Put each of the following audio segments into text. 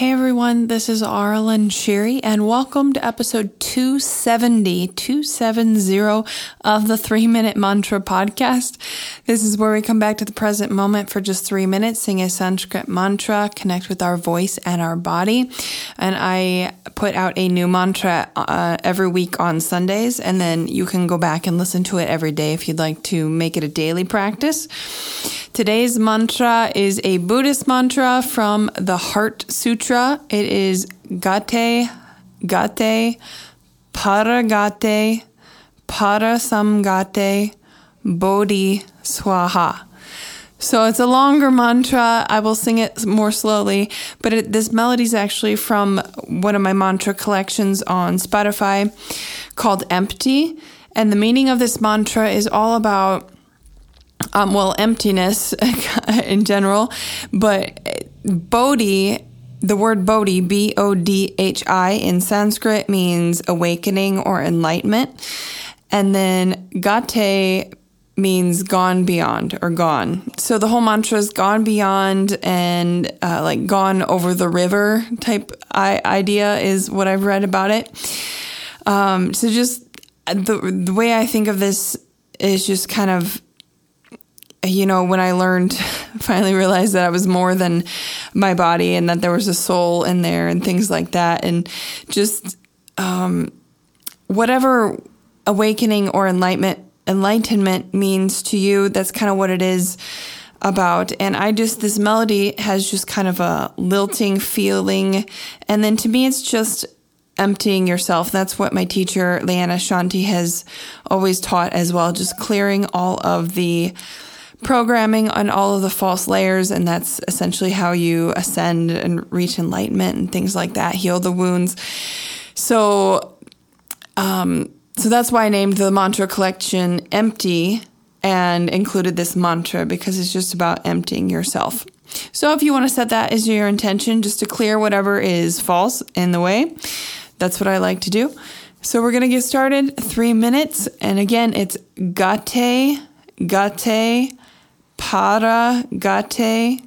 Hey everyone, this is Aaralyn Shiri, and welcome to episode 270, 270 of the Three Minute Mantra podcast. This is where we come back to the present moment for just three minutes, sing a Sanskrit mantra, connect with our voice and our body. And I put out a new mantra uh, every week on Sundays, and then you can go back and listen to it every day if you'd like to make it a daily practice. Today's mantra is a Buddhist mantra from the Heart Sutra. It is Gate, Gate, Paragate, Parasamgate, Bodhi Swaha. So it's a longer mantra. I will sing it more slowly, but it, this melody is actually from one of my mantra collections on Spotify called Empty. And the meaning of this mantra is all about um, well, emptiness in general, but Bodhi, the word Bodhi, B O D H I in Sanskrit means awakening or enlightenment. And then Gate means gone beyond or gone. So the whole mantra is gone beyond and uh, like gone over the river type idea is what I've read about it. Um, so just the, the way I think of this is just kind of you know, when I learned, finally realized that I was more than my body and that there was a soul in there and things like that. And just um, whatever awakening or enlightenment enlightenment means to you, that's kind of what it is about. And I just, this melody has just kind of a lilting feeling. And then to me, it's just emptying yourself. That's what my teacher, Leanna Shanti, has always taught as well, just clearing all of the programming on all of the false layers, and that's essentially how you ascend and reach enlightenment and things like that, heal the wounds. So, um, so that's why I named the mantra collection Empty and included this mantra because it's just about emptying yourself. So, if you want to set that as your intention, just to clear whatever is false in the way, that's what I like to do. So, we're going to get started. Three minutes. And again, it's gate, gate, para gate,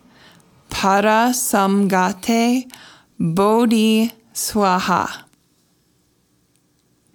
para samgate, bodhi swaha.